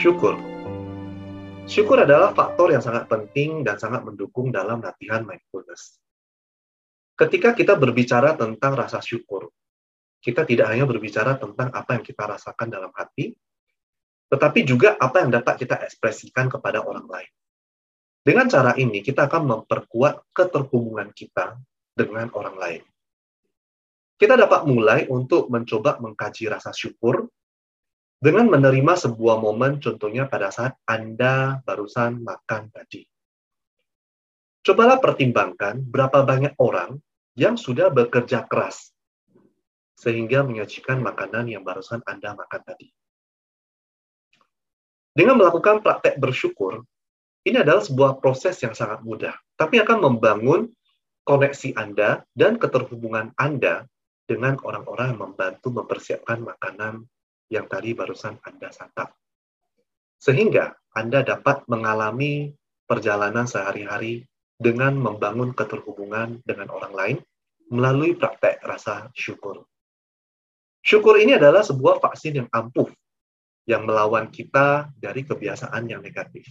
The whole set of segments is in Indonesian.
Syukur. Syukur adalah faktor yang sangat penting dan sangat mendukung dalam latihan mindfulness. Ketika kita berbicara tentang rasa syukur, kita tidak hanya berbicara tentang apa yang kita rasakan dalam hati, tetapi juga apa yang dapat kita ekspresikan kepada orang lain. Dengan cara ini, kita akan memperkuat keterhubungan kita dengan orang lain. Kita dapat mulai untuk mencoba mengkaji rasa syukur dengan menerima sebuah momen contohnya pada saat Anda barusan makan tadi. Cobalah pertimbangkan berapa banyak orang yang sudah bekerja keras sehingga menyajikan makanan yang barusan Anda makan tadi. Dengan melakukan praktek bersyukur, ini adalah sebuah proses yang sangat mudah, tapi akan membangun koneksi Anda dan keterhubungan Anda dengan orang-orang yang membantu mempersiapkan makanan yang tadi barusan Anda santap. Sehingga Anda dapat mengalami perjalanan sehari-hari dengan membangun keterhubungan dengan orang lain melalui praktek rasa syukur. Syukur ini adalah sebuah vaksin yang ampuh yang melawan kita dari kebiasaan yang negatif.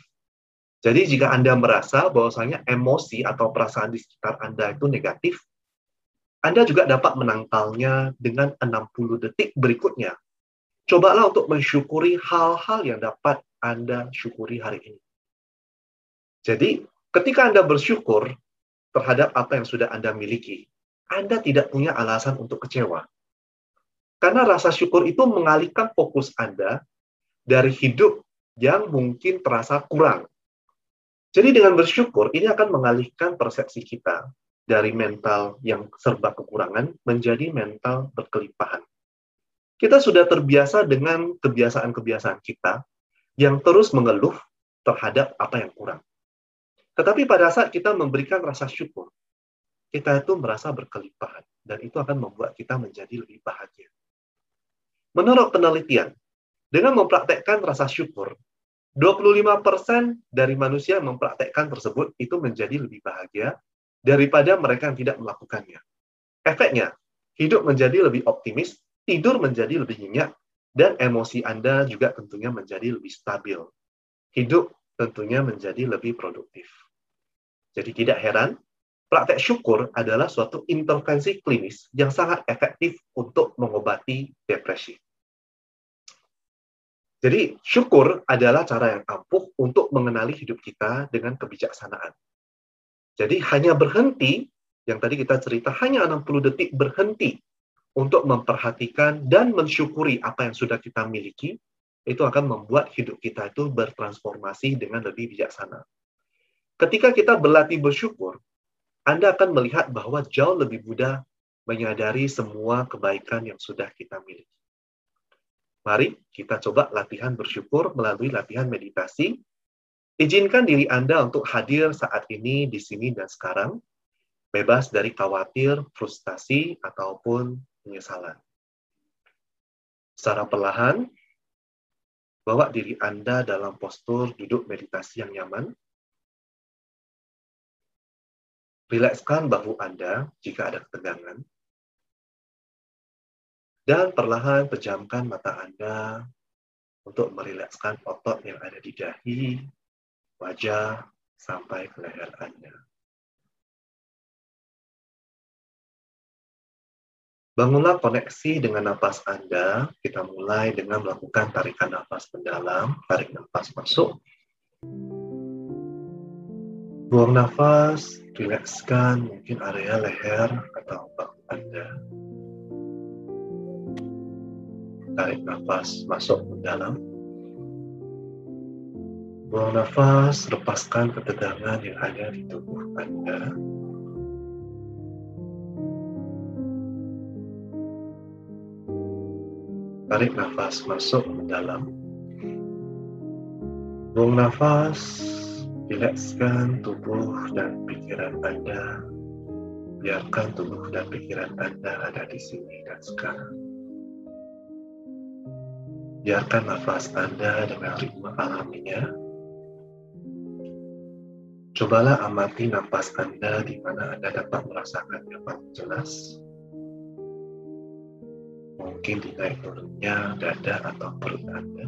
Jadi jika Anda merasa bahwasanya emosi atau perasaan di sekitar Anda itu negatif, Anda juga dapat menangkalnya dengan 60 detik berikutnya Cobalah untuk mensyukuri hal-hal yang dapat Anda syukuri hari ini. Jadi, ketika Anda bersyukur terhadap apa yang sudah Anda miliki, Anda tidak punya alasan untuk kecewa. Karena rasa syukur itu mengalihkan fokus Anda dari hidup yang mungkin terasa kurang. Jadi dengan bersyukur, ini akan mengalihkan persepsi kita dari mental yang serba kekurangan menjadi mental berkelimpahan. Kita sudah terbiasa dengan kebiasaan-kebiasaan kita yang terus mengeluh terhadap apa yang kurang. Tetapi pada saat kita memberikan rasa syukur, kita itu merasa berkelimpahan dan itu akan membuat kita menjadi lebih bahagia. Menurut penelitian, dengan mempraktekkan rasa syukur, 25% dari manusia yang mempraktekkan tersebut itu menjadi lebih bahagia daripada mereka yang tidak melakukannya. Efeknya, hidup menjadi lebih optimis tidur menjadi lebih nyenyak, dan emosi Anda juga tentunya menjadi lebih stabil. Hidup tentunya menjadi lebih produktif. Jadi tidak heran, praktek syukur adalah suatu intervensi klinis yang sangat efektif untuk mengobati depresi. Jadi syukur adalah cara yang ampuh untuk mengenali hidup kita dengan kebijaksanaan. Jadi hanya berhenti, yang tadi kita cerita hanya 60 detik berhenti untuk memperhatikan dan mensyukuri apa yang sudah kita miliki, itu akan membuat hidup kita itu bertransformasi dengan lebih bijaksana. Ketika kita berlatih bersyukur, Anda akan melihat bahwa jauh lebih mudah menyadari semua kebaikan yang sudah kita miliki. Mari kita coba latihan bersyukur melalui latihan meditasi. Izinkan diri Anda untuk hadir saat ini, di sini, dan sekarang, bebas dari khawatir, frustasi, ataupun penyesalan. Secara perlahan, bawa diri Anda dalam postur duduk meditasi yang nyaman. Rilekskan bahu Anda jika ada ketegangan. Dan perlahan pejamkan mata Anda untuk merilekskan otot yang ada di dahi, wajah, sampai ke leher Anda. Bangunlah koneksi dengan nafas Anda. Kita mulai dengan melakukan tarikan nafas mendalam. Tarik nafas masuk. Buang nafas, rilekskan mungkin area leher atau bahu Anda. Tarik nafas masuk mendalam. Buang nafas, lepaskan ketegangan yang ada di tubuh Anda. Tarik nafas masuk mendalam. Buang nafas, rilekskan tubuh dan pikiran Anda. Biarkan tubuh dan pikiran Anda ada di sini dan sekarang. Biarkan nafas Anda dengan ritme alaminya. Cobalah amati nafas Anda di mana Anda dapat merasakannya paling jelas mungkin dinaik turunnya dada atau perut Anda.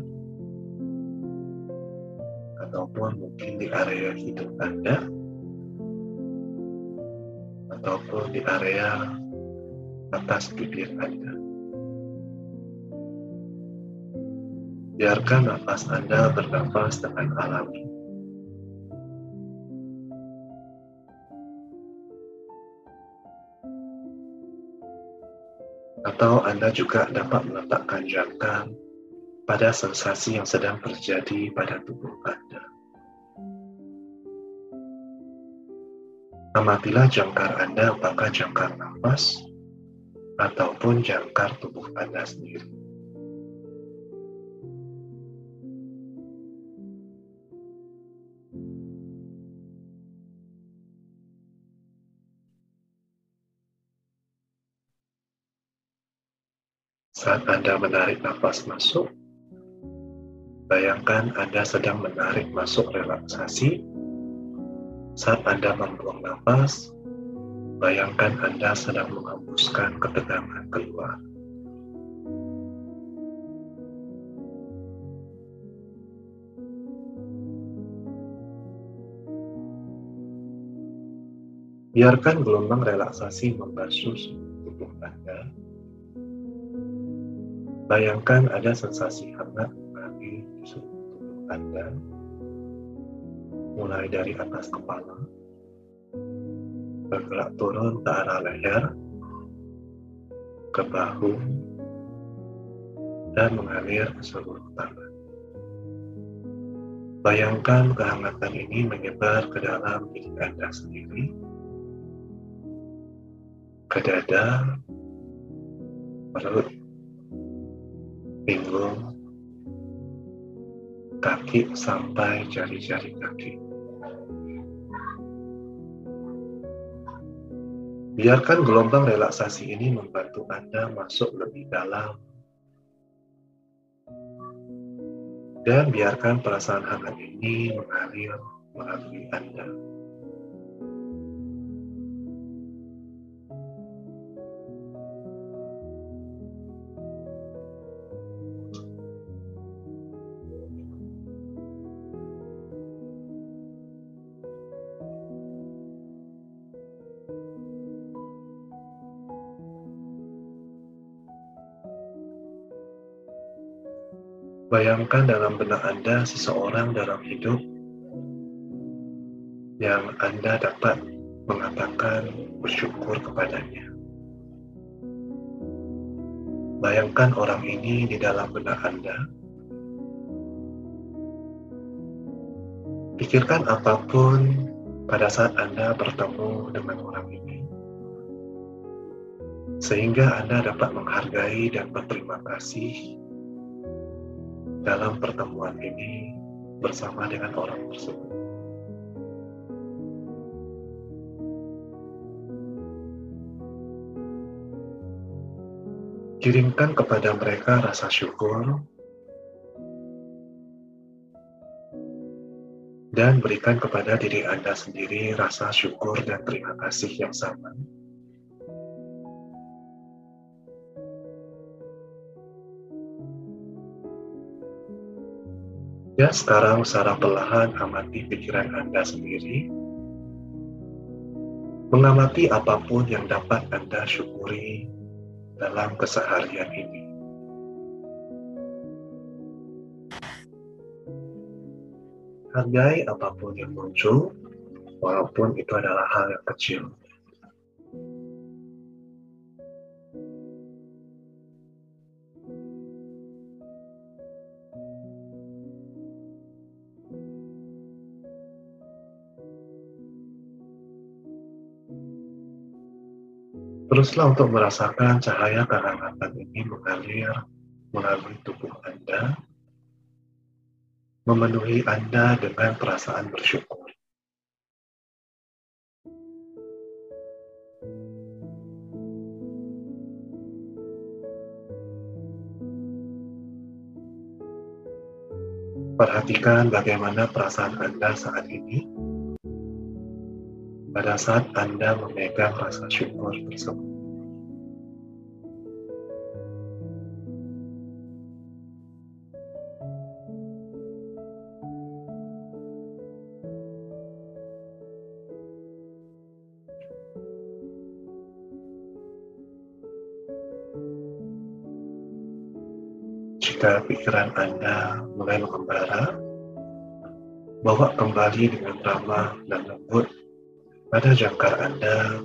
ataupun mungkin di area hidup Anda, ataupun di area atas bibir Anda. Biarkan nafas Anda bernafas dengan alami. Atau Anda juga dapat meletakkan jangkar pada sensasi yang sedang terjadi pada tubuh Anda. Amatilah jangkar Anda apakah jangkar nafas ataupun jangkar tubuh Anda sendiri. Saat Anda menarik nafas masuk, bayangkan Anda sedang menarik masuk relaksasi. Saat Anda membuang nafas, bayangkan Anda sedang menghembuskan ketegangan keluar. Biarkan gelombang relaksasi membasuh tubuh Anda Bayangkan ada sensasi hangat seluruh tubuh Anda, mulai dari atas kepala, bergerak turun ke arah leher, ke bahu, dan mengalir ke seluruh tangan. Bayangkan kehangatan ini menyebar ke dalam diri Anda sendiri, ke dada, perut, pinggul, kaki sampai jari-jari kaki. Biarkan gelombang relaksasi ini membantu Anda masuk lebih dalam. Dan biarkan perasaan hangat ini mengalir melalui Anda. Bayangkan dalam benak Anda seseorang dalam hidup yang Anda dapat mengatakan bersyukur kepadanya. Bayangkan orang ini di dalam benak Anda. Pikirkan apa pun pada saat Anda bertemu dengan orang ini, sehingga Anda dapat menghargai dan berterima kasih dalam pertemuan ini bersama dengan orang tersebut. Kirimkan kepada mereka rasa syukur dan berikan kepada diri Anda sendiri rasa syukur dan terima kasih yang sama. Ya, sekarang secara perlahan amati pikiran Anda sendiri. Mengamati apa pun yang dapat Anda syukuri dalam keseharian ini. Hargai apa pun yang muncul, walaupun itu adalah hal yang kecil. Teruslah untuk merasakan cahaya kehangatan ini mengalir melalui tubuh Anda, memenuhi Anda dengan perasaan bersyukur. Perhatikan bagaimana perasaan Anda saat ini pada saat Anda memegang rasa syukur tersebut. Pikiran Anda mulai mengembara, bawa kembali dengan ramah dan lembut pada jangkar Anda.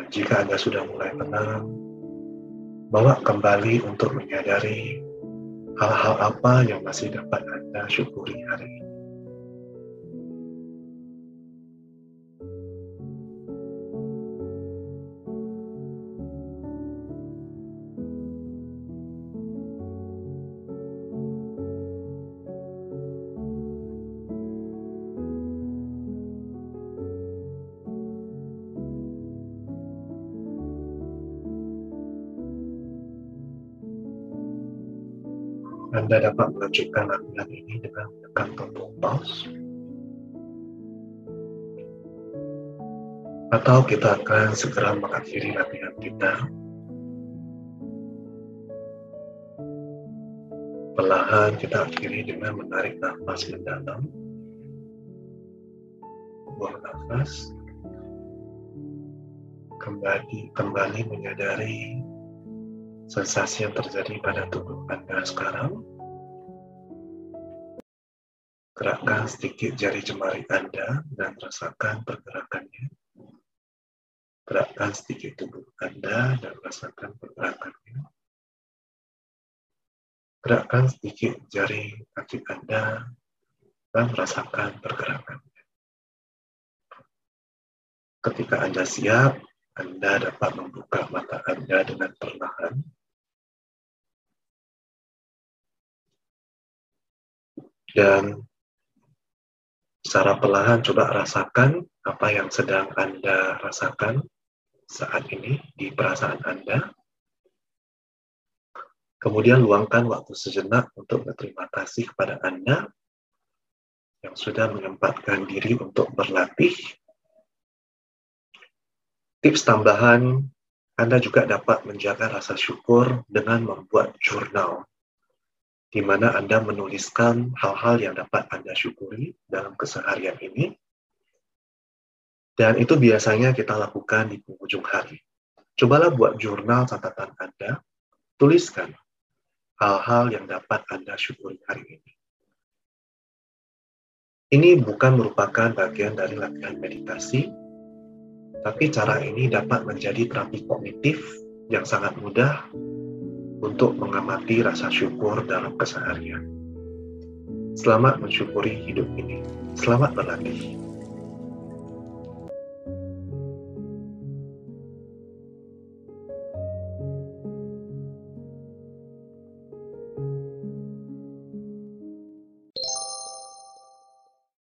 Dan jika Anda sudah mulai tenang, bawa kembali untuk menyadari hal-hal apa yang masih dapat Anda syukuri hari ini. Anda dapat melanjutkan latihan ini dengan menekan tombol pause. Atau kita akan segera mengakhiri latihan kita. Perlahan kita akhiri dengan menarik nafas mendalam. Buang nafas. Kembali, kembali menyadari sensasi yang terjadi pada tubuh Anda sekarang. Gerakkan sedikit jari jemari Anda dan rasakan pergerakannya. Gerakkan sedikit tubuh Anda dan rasakan pergerakannya. Gerakkan sedikit jari kaki Anda dan rasakan pergerakannya. Ketika Anda siap, Anda dapat membuka mata Anda dengan perlahan dan secara perlahan coba rasakan apa yang sedang Anda rasakan saat ini di perasaan Anda. Kemudian luangkan waktu sejenak untuk berterima kasih kepada Anda yang sudah menyempatkan diri untuk berlatih. Tips tambahan, Anda juga dapat menjaga rasa syukur dengan membuat jurnal di mana Anda menuliskan hal-hal yang dapat Anda syukuri dalam keseharian ini. Dan itu biasanya kita lakukan di penghujung hari. Cobalah buat jurnal catatan Anda, tuliskan hal-hal yang dapat Anda syukuri hari ini. Ini bukan merupakan bagian dari latihan meditasi, tapi cara ini dapat menjadi terapi kognitif yang sangat mudah untuk mengamati rasa syukur dalam keseharian. Selamat mensyukuri hidup ini. Selamat berlatih.